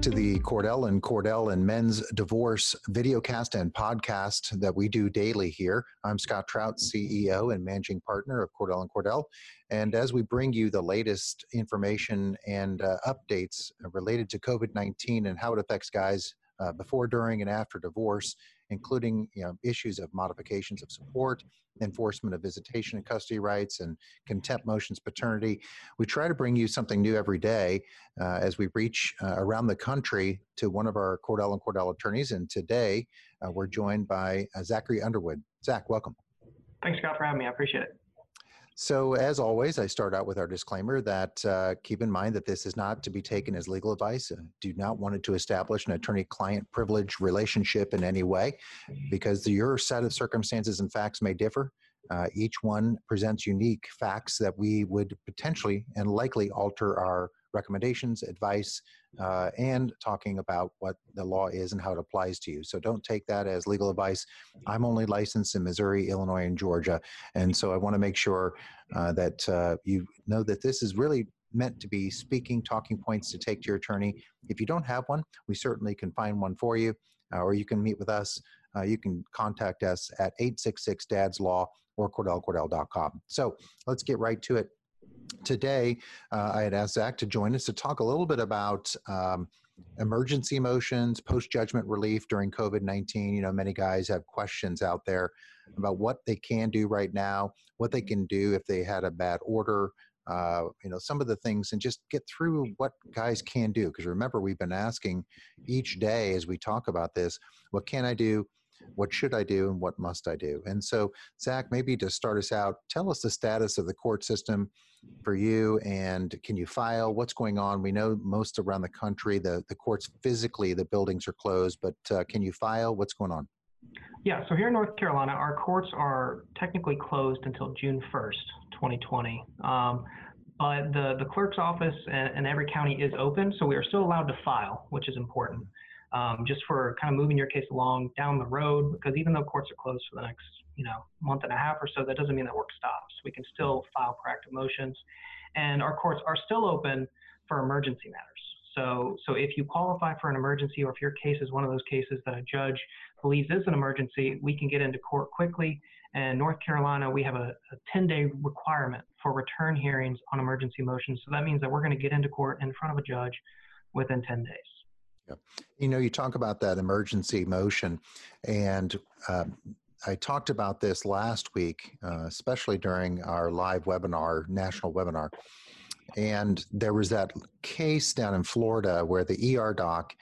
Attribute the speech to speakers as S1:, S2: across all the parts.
S1: to the Cordell and Cordell and Men's Divorce videocast and podcast that we do daily here. I'm Scott Trout, CEO and managing partner of Cordell and Cordell. And as we bring you the latest information and uh, updates related to COVID 19 and how it affects guys uh, before, during, and after divorce, including you know, issues of modifications of support, enforcement of visitation and custody rights, and contempt motions paternity. We try to bring you something new every day uh, as we reach uh, around the country to one of our Cordell and Cordell attorneys. And today uh, we're joined by uh, Zachary Underwood. Zach, welcome.
S2: Thanks, Scott, for having me. I appreciate it.
S1: So, as always, I start out with our disclaimer that uh, keep in mind that this is not to be taken as legal advice. Do not want it to establish an attorney client privilege relationship in any way because your set of circumstances and facts may differ. Uh, each one presents unique facts that we would potentially and likely alter our recommendations, advice, uh, and talking about what the law is and how it applies to you. So don't take that as legal advice. I'm only licensed in Missouri, Illinois, and Georgia. And so I want to make sure uh, that uh, you know that this is really meant to be speaking talking points to take to your attorney. If you don't have one, we certainly can find one for you, uh, or you can meet with us. Uh, you can contact us at 866 Dad's Law or CordellCordell.com. So let's get right to it today, uh, I had asked Zach to join us to talk a little bit about um, emergency motions, post judgment relief during COVID 19. You know, many guys have questions out there about what they can do right now, what they can do if they had a bad order. Uh, you know, some of the things, and just get through what guys can do. Because remember, we've been asking each day as we talk about this, what can I do? What should I do and what must I do? And so, Zach, maybe to start us out, tell us the status of the court system for you and can you file? What's going on? We know most around the country, the, the courts physically, the buildings are closed, but uh, can you file? What's going on?
S2: Yeah, so here in North Carolina, our courts are technically closed until June 1st, 2020. Um, but the, the clerk's office and, and, every county is open, so we are still allowed to file, which is important um, just for kind of moving your case along down the road. Because even though courts are closed for the next, you know, month and a half or so, that doesn't mean that work stops. We can still file proactive motions, and our courts are still open for emergency matters. So, so if you qualify for an emergency, or if your case is one of those cases that a judge believes is an emergency, we can get into court quickly. And North Carolina, we have a, a 10-day requirement for return hearings on emergency motions. So that means that we're going to get into court in front of a judge within 10 days.
S1: Yeah. You know, you talk about that emergency motion, and um, I talked about this last week, uh, especially during our live webinar, national webinar. And there was that case down in Florida where the ER doc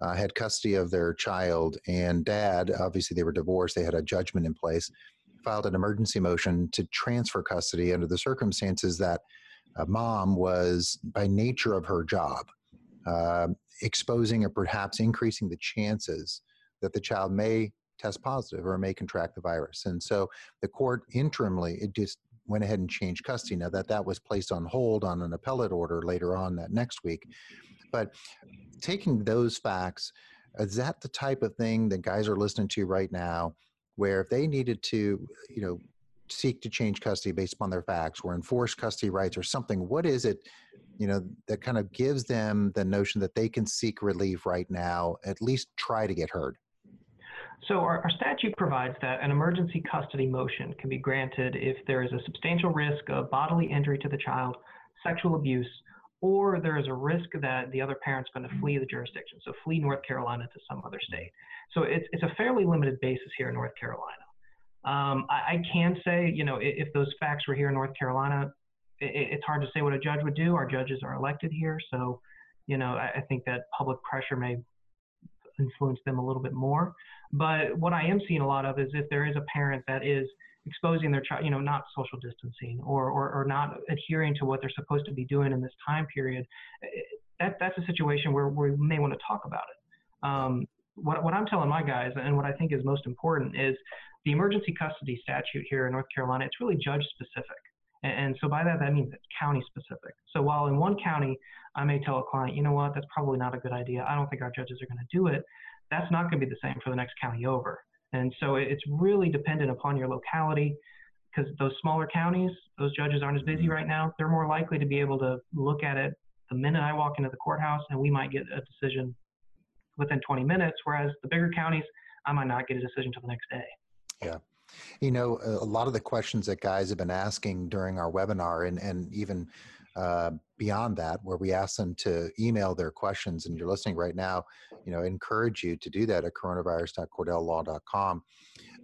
S1: uh, had custody of their child, and dad, obviously, they were divorced, they had a judgment in place, filed an emergency motion to transfer custody under the circumstances that mom was, by nature of her job, uh, exposing or perhaps increasing the chances that the child may test positive or may contract the virus. And so the court interimly, it just went ahead and changed custody. Now that that was placed on hold on an appellate order later on that next week. But taking those facts, is that the type of thing that guys are listening to right now where if they needed to, you know, seek to change custody based upon their facts or enforce custody rights or something, what is it you know that kind of gives them the notion that they can seek relief right now at least try to get heard.
S2: So our, our, statute provides that an emergency custody motion can be granted if there is a substantial risk of bodily injury to the child sexual abuse or there is a risk that the other parent's going to flee the jurisdiction so flee north carolina to some other state. So it's, it's a fairly limited basis here in north carolina. Um, I, I, can say, you know, if, if those facts were here in North Carolina, it, it's hard to say what a judge would do. Our judges are elected here, so you know I, I think that public pressure may influence them a little bit more. But what I am seeing a lot of is if there is a parent that is exposing their child, you know, not social distancing or, or, or not adhering to what they're supposed to be doing in this time period, that, that's a situation where we may want to talk about it. Um, what, what I'm telling my guys and what I think is most important is the emergency custody statute here in North Carolina, it's really judge specific. And so by that, that means it's county specific. So while in one county, I may tell a client, you know what, that's probably not a good idea. I don't think our judges are going to do it. That's not going to be the same for the next county over. And so it's really dependent upon your locality because those smaller counties, those judges aren't as busy mm-hmm. right now. They're more likely to be able to look at it the minute I walk into the courthouse and we might get a decision within 20 minutes, whereas the bigger counties, I might not get a decision until the next day.
S1: Yeah. You know, a lot of the questions that guys have been asking during our webinar and, and even uh, beyond that, where we ask them to email their questions, and you're listening right now, you know, encourage you to do that at coronavirus.cordelllaw.com.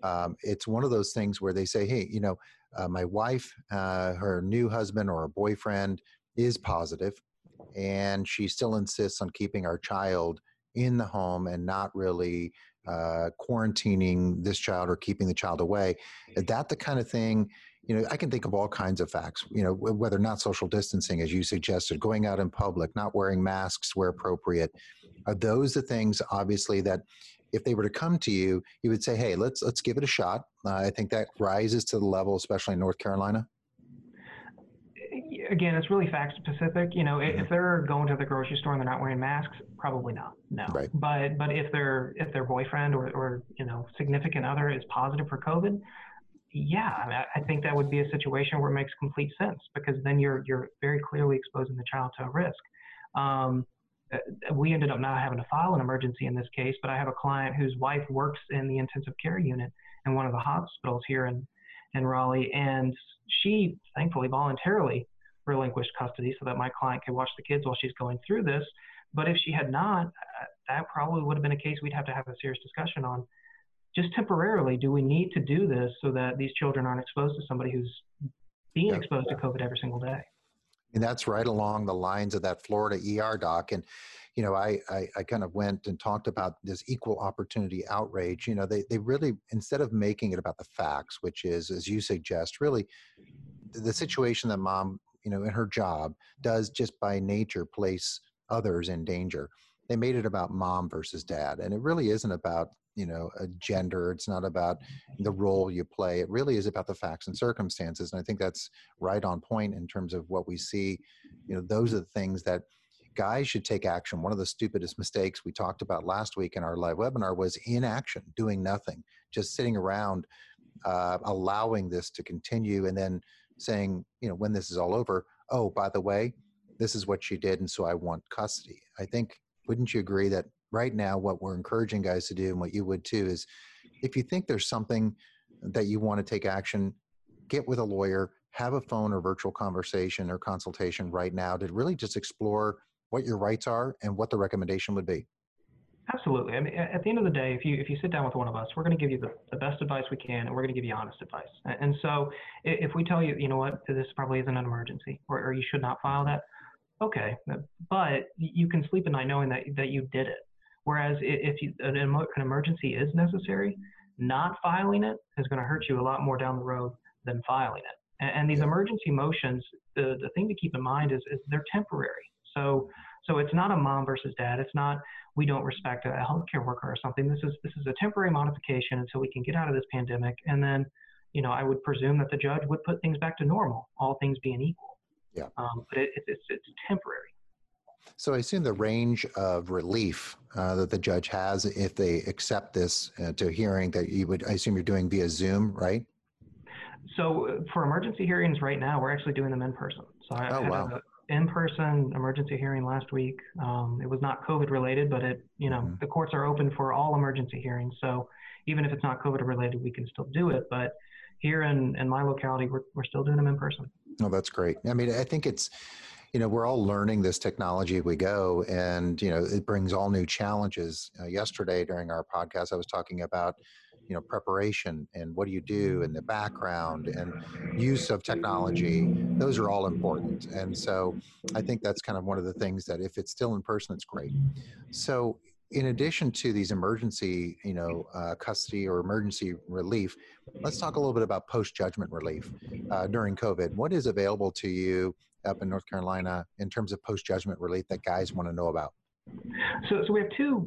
S1: Um, it's one of those things where they say, hey, you know, uh, my wife, uh, her new husband or a boyfriend is positive, and she still insists on keeping our child in the home and not really uh, quarantining this child or keeping the child away. Is that the kind of thing? You know, I can think of all kinds of facts. You know, whether or not social distancing, as you suggested, going out in public, not wearing masks where appropriate. Are those the things, obviously, that if they were to come to you, you would say, "Hey, let's let's give it a shot." Uh, I think that rises to the level, especially in North Carolina
S2: again, it's really fact specific. You know, if mm-hmm. they're going to the grocery store and they're not wearing masks, probably not. No.
S1: Right.
S2: But but if their if their boyfriend or or you know significant other is positive for COVID, yeah, I, mean, I think that would be a situation where it makes complete sense because then you're you're very clearly exposing the child to a risk. Um, uh, we ended up not having to file an emergency in this case, but I have a client whose wife works in the intensive care unit in one of the hospitals here in in Raleigh, and she thankfully voluntarily relinquished custody so that my client could watch the kids while she's going through this. But if she had not, uh, that probably would have been a case we'd have to have a serious discussion on. Just temporarily, do we need to do this so that these children aren't exposed to somebody who's being exposed to COVID every single day?
S1: And that's right along the lines of that Florida ER doc. And, you know, I, I, I, kind of went and talked about this equal opportunity outrage. You know, they, they really, instead of making it about the facts, which is, as you suggest, really the situation that mom you know, in her job does just by nature place others in danger. They made it about mom versus dad, and it really isn't about you know a gender. It's not about the role you play. It really is about the facts and circumstances, and I think that's right on point in terms of what we see. You know, those are the things that guys should take action. One of the stupidest mistakes we talked about last week in our live webinar was inaction, doing nothing, just sitting around, uh, allowing this to continue, and then saying, you know, when this is all over, oh, by the way, this is what she did, and so I want custody. I think, wouldn't you agree that right now, what we're encouraging guys to do, and what you would too, is if you think there's something that you want to take action, get with a lawyer, have a phone or virtual conversation or consultation right now to really just explore what your rights are and what the recommendation would be.
S2: Absolutely. I mean, at the end of the day, if you if you sit down with one of us, we're going to give you the, the best advice we can, and we're going to give you honest advice. And so, if we tell you, you know what, this probably isn't an emergency, or, or you should not file that, okay. Uh, but you can sleep at night knowing that that you did it. Whereas if you, an, an emergency is necessary, not filing it is going to hurt you a lot more down the road than filing it. And, and these emergency motions, the the thing to keep in mind is is they're temporary. So so it's not a mom versus dad. It's not we don't respect a healthcare worker or something. This is this is a temporary modification until we can get out of this pandemic, and then, you know, I would presume that the judge would put things back to normal, all things being equal.
S1: Yeah.
S2: Um, but it, it's it's temporary.
S1: So I assume the range of relief uh, that the judge has, if they accept this uh, to hearing, that you would, I assume you're doing via Zoom, right?
S2: So uh, for emergency hearings right now, we're actually doing them in person. So I
S1: oh, wow.
S2: In-person emergency hearing last week. Um, it was not COVID related, but it, you know, mm-hmm. the courts are open for all emergency hearings. So even if it's not COVID related, we can still do it. But here in, in my locality, we're, we're still doing them in person.
S1: Oh, that's great. I mean, I think it's, you know, we're all learning this technology as we go, and you know, it brings all new challenges. Uh, yesterday during our podcast, I was talking about you know preparation and what do you do and the background and use of technology those are all important. And so i think that's kind of one of the things that if it's still in person it's great. So in addition to these emergency you know uh, custody or emergency relief let's talk a little bit about post judgment relief uh, during covid. What is available to you up in north carolina in terms of post judgment relief that guys want to know about?
S2: So, so we have two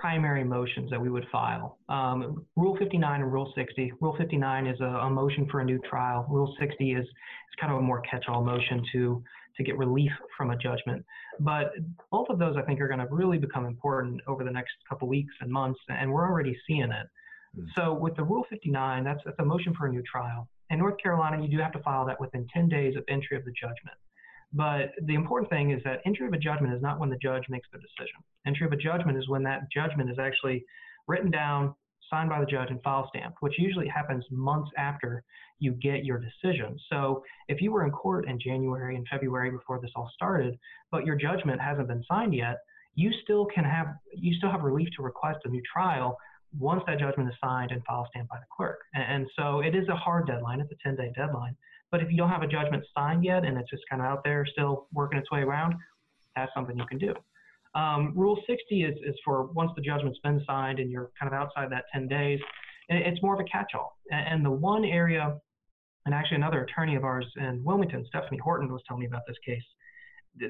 S2: primary motions that we would file. Um, Rule 59 and Rule 60. Rule 59 is a, a, motion for a new trial. Rule 60 is, is kind of a more catch-all motion to, to get relief from a judgment. But both of those, I think, are going to really become important over the next couple weeks and months, and we're already seeing it. Mm. So with the Rule 59, that's, that's a motion for a new trial. In North Carolina, you do have to file that within 10 days of entry of the judgment. But the important thing is that entry of a judgment is not when the judge makes the decision. Entry of a judgment is when that judgment is actually written down, signed by the judge, and file stamped, which usually happens months after you get your decision. So if you were in court in January and February before this all started, but your judgment hasn't been signed yet, you still can have you still have relief to request a new trial once that judgment is signed and file stamped by the clerk. And, so it is a hard deadline. It's a 10 day deadline. But if you don't have a judgment signed yet and it's just kind of out there still working its way around, that's something you can do. Um, Rule 60 is, is for once the judgment's been signed and you're kind of outside that 10 days, it's more of a catch all. And, the one area, and actually another attorney of ours in Wilmington, Stephanie Horton, was telling me about this case.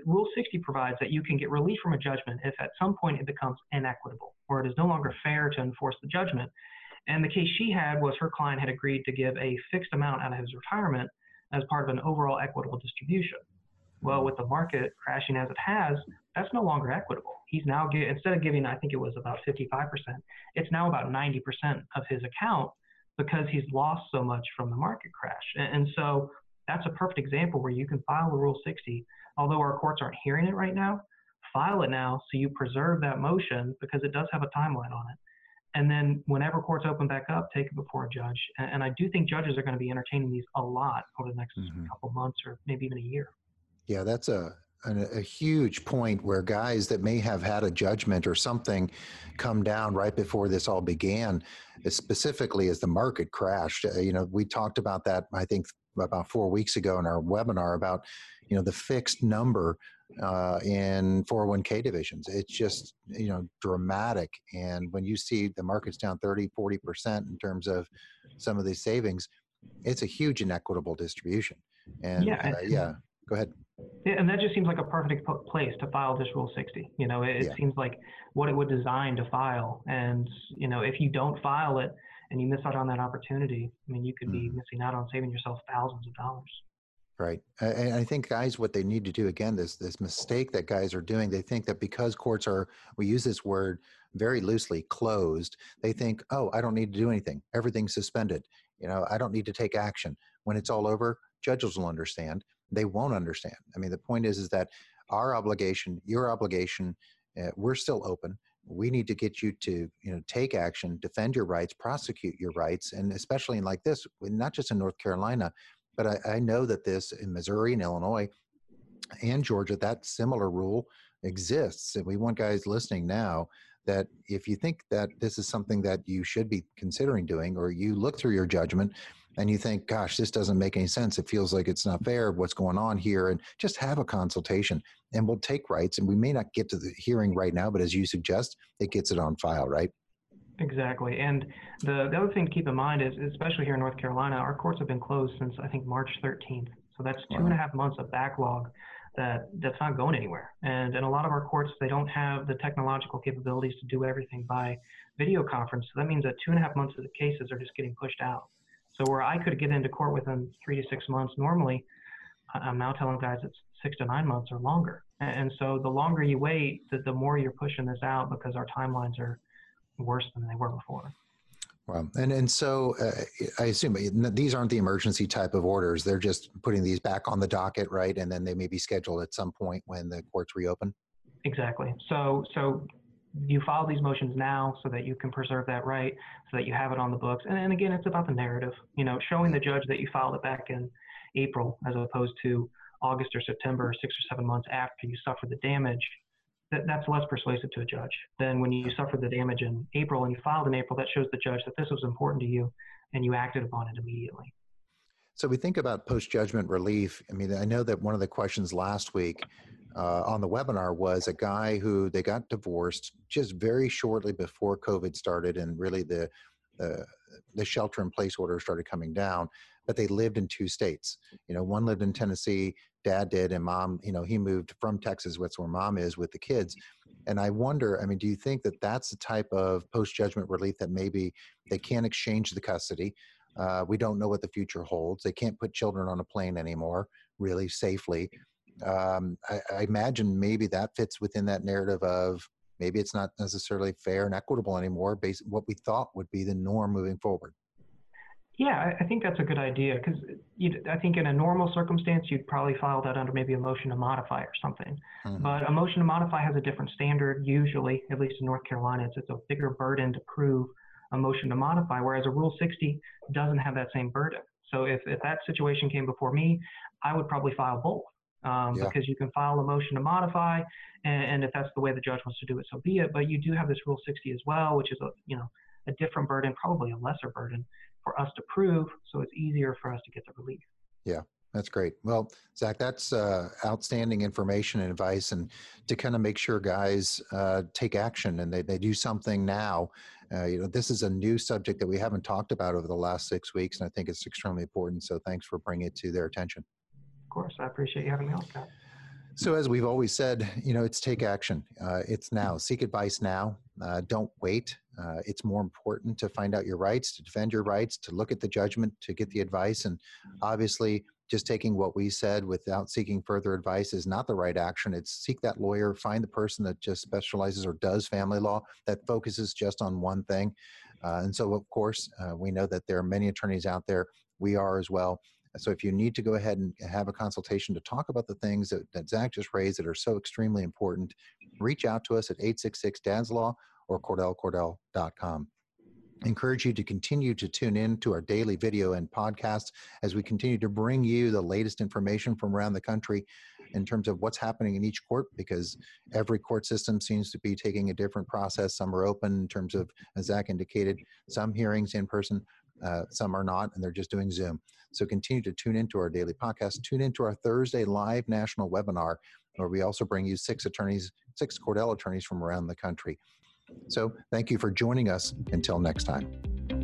S2: Rule 60 provides that you can get relief from a judgment if at some point it becomes inequitable or it is no longer fair to enforce the judgment. And the case she had was her client had agreed to give a fixed amount out of his retirement as part of an overall equitable distribution. Well, with the market crashing as it has, that's no longer equitable. He's now instead of giving, I think it was about 55%, it's now about 90% of his account because he's lost so much from the market crash. And, and so that's a perfect example where you can file a Rule 60, although our courts aren't hearing it right now. File it now so you preserve that motion because it does have a timeline on it and then whenever courts open back up, take it before a judge. And, and I do think judges are going to be entertaining these a lot over the next mm-hmm. couple months or maybe even a year.
S1: Yeah, that's a, a, a huge point where guys that may have had a judgment or something come down right before this all began, specifically as the market crashed. Uh, you know, we talked about that I think about four weeks ago in our webinar about you know the fixed number uh, in 401k divisions. It's just, you know, dramatic. And when you see the market's down 30, 40% in terms of some of these savings, it's a huge inequitable distribution. And yeah, uh, yeah go ahead.
S2: Yeah, and that just seems like a perfect place to file this Rule 60. You know, it, yeah. seems like what it would design to file. And, you know, if you don't file it and you miss out on that opportunity, I mean, you could be mm-hmm. missing out on saving yourself thousands of dollars.
S1: Right. And I think guys, what they need to do again, this this mistake that guys are doing, they think that because courts are, we use this word very loosely, closed, they think, oh, I don't need to do anything. Everything's suspended. You know, I don't need to take action. When it's all over, judges will understand. They won't understand. I mean, the point is, is that our obligation, your obligation, uh, we're still open. We need to get you to, you know, take action, defend your rights, prosecute your rights, and especially in like this, not just in North Carolina, but I, I know that this in Missouri and Illinois and Georgia, that similar rule exists. And we want guys listening now that if you think that this is something that you should be considering doing, or you look through your judgment and you think, gosh, this doesn't make any sense. It feels like it's not fair. What's going on here? And just have a consultation and we'll take rights. And we may not get to the hearing right now, but as you suggest, it gets it on file, right?
S2: Exactly. And the, the other thing to keep in mind is, especially here in North Carolina, our courts have been closed since I think March 13th. So that's two wow. and a half months of backlog that that's not going anywhere. And in a lot of our courts, they don't have the technological capabilities to do everything by video conference. So that means that two and a half months of the cases are just getting pushed out. So where I could get into court within three to six months normally, I'm now telling guys it's six to nine months or longer. And so the longer you wait, the, the more you're pushing this out because our timelines are worse than they were before.
S1: Well, and and so uh, I assume these aren't the emergency type of orders. They're just putting these back on the docket, right? And then they may be scheduled at some point when the courts reopen.
S2: Exactly. So so you file these motions now so that you can preserve that right, so that you have it on the books. And, and again, it's about the narrative. You know, showing the judge that you filed it back in April as opposed to August or September, six or seven months after you suffered the damage that, that's less persuasive to a judge than when you suffered the damage in April and you filed in April. That shows the judge that this was important to you and you acted upon it immediately.
S1: So we think about post judgment relief. I mean, I know that one of the questions last week uh, on the webinar was a guy who they got divorced just very shortly before COVID started, and really the the, the shelter in place order started coming down. But they lived in two states. You know, one lived in Tennessee, dad did and mom you know he moved from texas that's where mom is with the kids and i wonder i mean do you think that that's the type of post judgment relief that maybe they can't exchange the custody uh, we don't know what the future holds they can't put children on a plane anymore really safely um, I, I imagine maybe that fits within that narrative of maybe it's not necessarily fair and equitable anymore based on what we thought would be the norm moving forward
S2: Yeah, I think that's a good idea because I think in a normal circumstance, you'd probably file that under maybe a motion to modify or something. Mm-hmm. But a motion to modify has a different standard usually, at least in North Carolina. It's, it's a bigger burden to prove a motion to modify, whereas a Rule 60 doesn't have that same burden. So if, if that situation came before me, I would probably file both. Um, yeah. Because you can file a motion to modify, and, and if that's the way the judge wants to do it, so be it. But you do have this Rule 60 as well, which is a you know a different burden, probably a lesser burden for us to prove, so it's easier for us to get the relief.
S1: Yeah, that's great. Well, Zach, that's uh, outstanding information and advice, and to kind of make sure guys uh, take action and they, they do something now. Uh, you know, this is a new subject that we haven't talked about over the last six weeks, and I think it's extremely important. So, thanks for bringing it to their attention.
S2: Of course, I appreciate you having me on, Scott.
S1: So, as we've always said, you know, it's take action. Uh, it's now. Seek advice now. Uh, don't wait. Uh, it's more important to find out your rights, to defend your rights, to look at the judgment, to get the advice. And obviously, just taking what we said without seeking further advice is not the right action. It's seek that lawyer, find the person that just specializes or does family law that focuses just on one thing. Uh, and so, of course, uh, we know that there are many attorneys out there. We are as well. So if you need to go ahead and have a consultation to talk about the things that, that Zach just raised that are so extremely important, reach out to us at 866 Dad's Law or CordellCordell.com. encourage you to continue to tune in to our daily video and podcasts as we continue to bring you the latest information from around the country in terms of what's happening in each court because every court system seems to be taking a different process. Some are open in terms of, as Zach indicated, some hearings in person, uh, some are not, and they're just doing Zoom. So continue to tune into our daily podcast. Tune into our Thursday live national webinar, where we also bring you six attorneys, six Cordell attorneys from around the country. So thank you for joining us. Until next time.